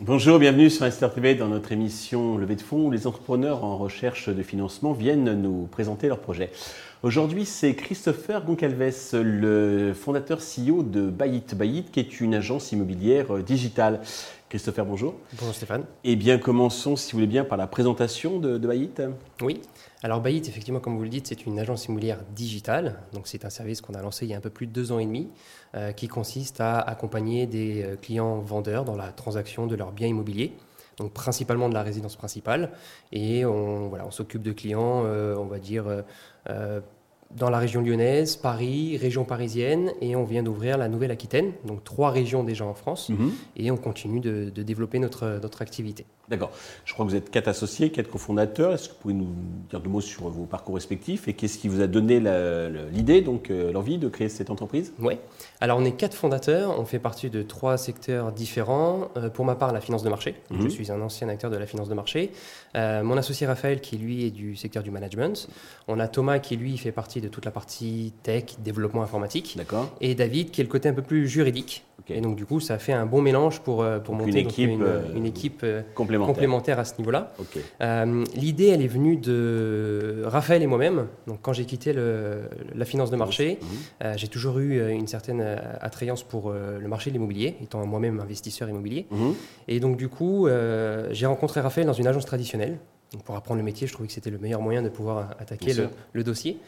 Bonjour, bienvenue sur Investor TV dans notre émission Levée de fonds où les entrepreneurs en recherche de financement viennent nous présenter leurs projets. Aujourd'hui, c'est Christopher Goncalves, le fondateur CEO de Bayit. Bayit, qui est une agence immobilière digitale. Christopher, bonjour. Bonjour Stéphane. Eh bien, commençons, si vous voulez bien, par la présentation de, de Bayit. Oui. Alors Bayit, effectivement, comme vous le dites, c'est une agence immobilière digitale. Donc c'est un service qu'on a lancé il y a un peu plus de deux ans et demi, euh, qui consiste à accompagner des euh, clients vendeurs dans la transaction de leurs biens immobiliers. Donc principalement de la résidence principale. Et on, voilà, on s'occupe de clients, euh, on va dire, dans la région lyonnaise, Paris, région parisienne, et on vient d'ouvrir la Nouvelle-Aquitaine, donc trois régions déjà en France, Mhm. et on continue de, de développer notre, notre activité. D'accord. Je crois que vous êtes quatre associés, quatre cofondateurs. Est-ce que vous pouvez nous dire deux mots sur vos parcours respectifs et qu'est-ce qui vous a donné l'idée, donc euh, l'envie de créer cette entreprise? Oui. Alors, on est quatre fondateurs. On fait partie de trois secteurs différents. Euh, pour ma part, la finance de marché. Donc, Mhm. Je suis un ancien acteur de la finance de marché. Euh, mon associé Raphaël, qui lui est du secteur du management. On a Thomas, qui lui fait partie de toute la partie tech, développement informatique. D'accord. Et David, qui est le côté un peu plus juridique. Ok. Et donc, du coup, ça fait un bon mélange pour, pour Donc, monter une donc, équipe, une, euh, une équipe euh, Complémentaire. complémentaire à ce niveau-là. Euh, L'idée, elle est venue de Raphaël et moi-même. Donc, quand j'ai quitté le- la finance de marché, Mhm. euh, j'ai toujours eu euh, une certaine attrayance pour euh, le marché de l'immobilier, étant moi-même investisseur immobilier. Mhm. Et donc, du coup, j'ai rencontré Raphaël dans une agence traditionnelle. Donc, pour apprendre le métier, je trouvais que c'était le meilleur moyen de pouvoir attaquer le, le dossier.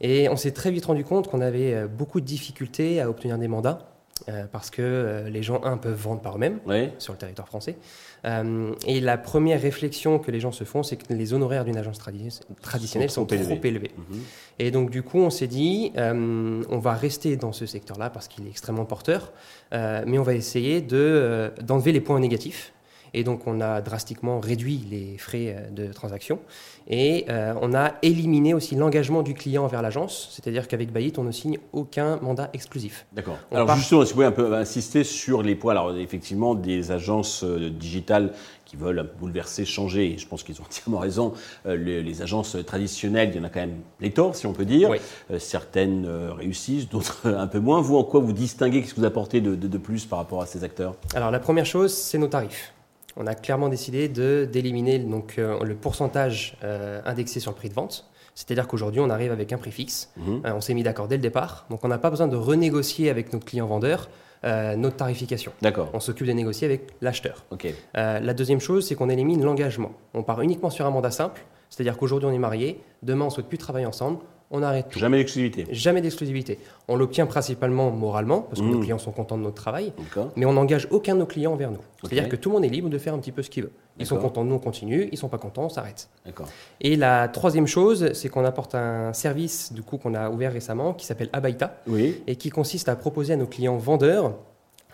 Et on s'est très vite rendu compte qu'on avait beaucoup de difficultés à obtenir des mandats. Euh, parce que euh, les gens, un, peuvent vendre par eux-mêmes Ouais. sur le territoire français. Euh, et la première réflexion que les gens se font, c'est que les honoraires d'une agence tradi- traditionnelle Sont sont, trop trop, élevés. élevés. Mhm. Et donc, du coup, on s'est dit, euh, on va rester dans ce secteur-là parce qu'il est extrêmement porteur, euh, mais on va essayer de, euh, d'enlever les points négatifs. Et donc, on a drastiquement réduit les frais euh, de transaction et euh, on a éliminé aussi l'engagement du client vers l'agence, c'est-à-dire qu'avec Bayit, on ne signe aucun mandat exclusif. D'accord. Alors part- justement, si vous pouvez un peu insister sur les points. Alors effectivement, des agences euh, digitales qui veulent bouleverser, changer, et je pense qu'ils ont entièrement raison, euh, les, les agences traditionnelles, il y en a quand même pléthore, si on peut dire. Oui. Euh, certaines euh, réussissent, d'autres un peu moins. Vous, en quoi vous distinguez? Qu'est-ce que vous apportez de, de- de plus par rapport à ces acteurs? Alors la première chose, c'est nos tarifs. On a clairement décidé de d'éliminer donc euh, le pourcentage euh, indexé sur le prix de vente. C'est-à-dire qu'aujourd'hui, on arrive avec un prix fixe. Mhm. Euh, on s'est mis d'accord dès le départ. Donc on n'a pas besoin de renégocier avec notre client vendeur euh, notre tarification. D'accord. On s'occupe de négocier avec l'acheteur. Ok. Euh, la deuxième chose, c'est qu'on élimine l'engagement. On part uniquement sur un mandat simple. C'est-à-dire qu'aujourd'hui, on est marié. Demain, on ne souhaite plus travailler ensemble. On arrête tout. Jamais d'exclusivité. Jamais d'exclusivité. On l'obtient principalement moralement, parce que nos clients sont contents de notre travail mais on n'engage aucun de nos clients envers nous. C'est-à-dire que tout le monde est libre de faire un petit peu ce qu'il veut. Ils sont contents de nous, on continue. Ils sont pas contents, on s'arrête. Et la troisième chose, c'est qu'on apporte un service du coup qu'on a ouvert récemment qui s'appelle Abaïta Oui. et qui consiste à proposer à nos clients vendeurs,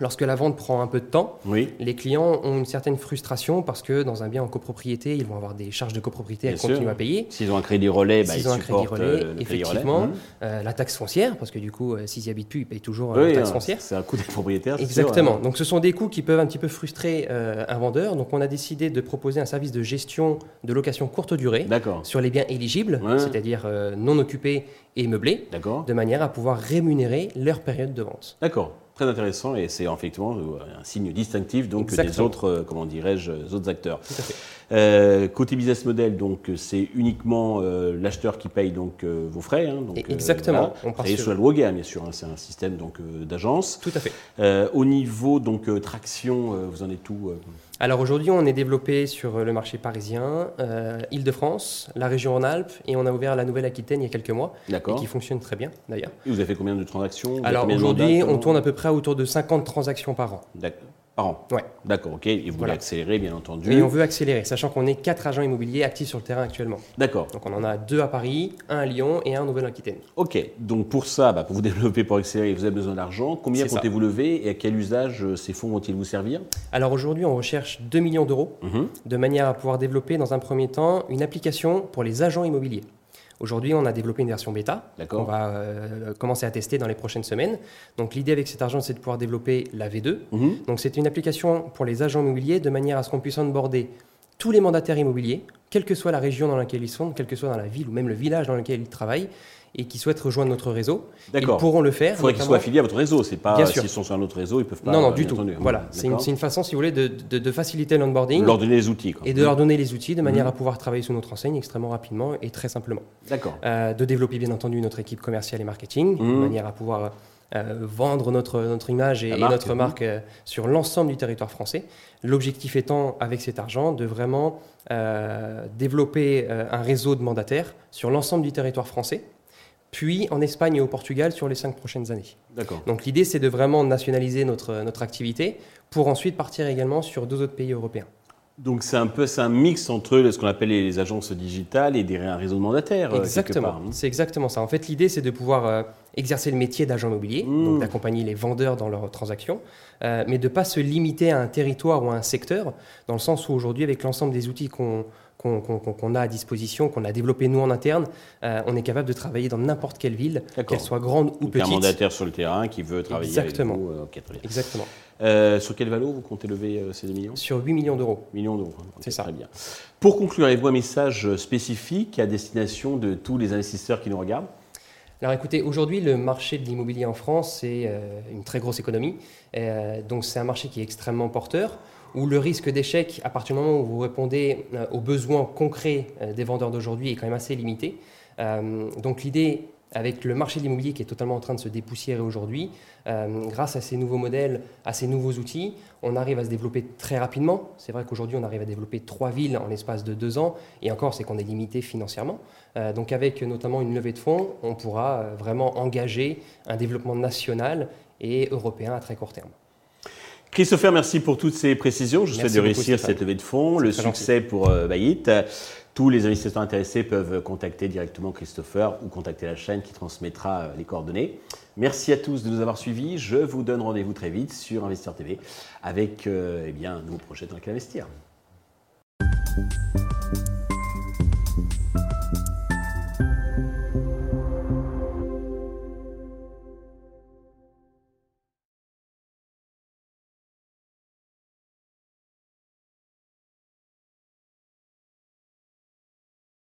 lorsque la vente prend un peu de temps, Oui. les clients ont une certaine frustration parce que dans un bien en copropriété, ils vont avoir des charges de copropriété à continuer à payer. S'ils ont un crédit relais, bah, S'ils ils ont un crédit relais, euh, crédit relais. effectivement, Mhm. Euh, la taxe foncière, parce que du coup, euh, s'ils y habitent plus, ils payent toujours Oui, la taxe hein, foncière. c'est un coût des propriétaires. sûr, Exactement. hein. Donc ce sont des coûts qui peuvent un petit peu frustrer euh, un vendeur. Donc on a décidé de proposer un service de gestion de location courte durée sur les biens éligibles, Ouais. c'est-à-dire non occupés et meublés, de manière à pouvoir rémunérer leur période de vente. D'accord. Très intéressant et c'est effectivement euh, un signe distinctif donc des autres, euh, comment dirais-je, euh, autres acteurs. Tout à fait. Euh, côté business model, donc c'est uniquement euh, l'acheteur qui paye donc euh, vos frais. hein, donc, Et exactement. On On part sur loi GAM, bien sûr. hein, c'est un système donc euh, d'agence. Tout à fait. Euh, au niveau donc euh, traction, euh, vous en êtes euh Alors aujourd'hui, on est développé sur euh, le marché parisien, euh, Île-de-France, la région Rhône-Alpes, et on a ouvert la Nouvelle-Aquitaine il y a quelques mois, et D'accord. qui fonctionne très bien d'ailleurs. Et vous avez fait combien de transactions? Vous Alors aujourd'hui, on tourne à peu près autour de 50 transactions par an. D'ac- Par an. Ouais. D'accord. Ok. Et vous voulez accélérer, bien entendu. Et on veut accélérer, sachant qu'on est quatre agents immobiliers actifs sur le terrain actuellement. D'accord. Donc on en a deux à Paris, un à Lyon et un en Nouvelle-Aquitaine. Ok, donc pour ça, bah, pour vous développer, pour accélérer, vous avez besoin d'argent. Combien comptez-vous lever et à quel usage euh, ces fonds vont-ils vous servir? Alors aujourd'hui, on recherche 2 millions d'euros Mhm. de manière à pouvoir développer dans un premier temps une application pour les agents immobiliers. Aujourd'hui, on a développé une version bêta qu'on va euh, commencer à tester dans les prochaines semaines. Donc l'idée avec cet argent, c'est de pouvoir développer la V2. Mhm. Donc c'est une application pour les agents immobiliers de manière à ce qu'on puisse onboarder tous les mandataires immobiliers, quelle que soit la région dans laquelle ils sont, quelle que soit dans la ville ou même le village dans lequel ils travaillent, et qui souhaitent rejoindre notre réseau, ils pourront le faire. Il faudrait qu'ils soient affiliés à votre réseau. C'est pas s'ils sont sur un autre réseau, ils peuvent pas. Non, non, du tout. Voilà, c'est une, façon, si vous voulez, de, de, faciliter l'onboarding. De leur donner les outils. Et de leur donner les outils de manière mhm. à pouvoir travailler sous notre enseigne extrêmement rapidement et très simplement. D'accord. Euh, de développer bien entendu notre équipe commerciale et marketing de mhm. manière à pouvoir euh, vendre notre, notre image et, notre marque euh, sur l'ensemble du territoire français. L'objectif étant, avec cet argent, de vraiment développer un réseau de mandataires sur l'ensemble du territoire français puis en Espagne et au Portugal sur les cinq prochaines années. D'accord. Donc l'idée, c'est de vraiment nationaliser notre, notre activité pour ensuite partir également sur deux autres pays européens. Donc c'est un peu un mix entre ce qu'on appelle les agences digitales et des, un réseau de mandataires. Euh, exactement, hein. c'est exactement ça. En fait, l'idée, c'est de pouvoir euh, exercer le métier d'agent immobilier, mmh. donc d'accompagner les vendeurs dans leurs transactions, euh, mais de ne pas se limiter à un territoire ou à un secteur, dans le sens où aujourd'hui, avec l'ensemble des outils qu'on qu'on a à disposition, qu'on a développé nous en interne, euh, on est capable de travailler dans n'importe quelle ville, qu'elle soit grande ou petite. Un mandataire sur le terrain qui veut travailler Exactement. avec vous. Euh, Exactement. Euh, sur quelle valeur vous comptez lever ces 2 millions? Sur 8 millions d'euros. Millions d'euros. Hein. C'est ça. Très bien. Pour conclure, avez-vous un message spécifique à destination de tous les investisseurs qui nous regardent? Alors écoutez, aujourd'hui, le marché de l'immobilier en France, c'est une très grosse économie. donc c'est un marché qui est extrêmement porteur où le risque d'échec, à partir du moment où vous répondez euh, aux besoins concrets euh, des vendeurs d'aujourd'hui, est quand même assez limité. Euh, donc l'idée, avec le marché de l'immobilier qui est totalement en train de se dépoussiérer aujourd'hui, grâce à ces nouveaux modèles, à ces nouveaux outils, on arrive à se développer très rapidement. C'est vrai qu'aujourd'hui, on arrive à développer trois villes en l'espace de deux ans, et encore, c'est qu'on est limité financièrement. donc avec notamment une levée de fonds, on pourra vraiment engager un développement national et européen à très court terme. Christopher, merci pour toutes ces précisions. Je souhaite de réussir cette levée de fonds, le succès pour euh, Bayit. Tous les investisseurs intéressés peuvent contacter directement Christopher ou contacter la chaîne qui transmettra euh, les coordonnées. Merci à tous de nous avoir suivis. Je vous donne rendez-vous très vite sur Investir TV avec euh, eh bien, un nouveau projet dans lequel investir.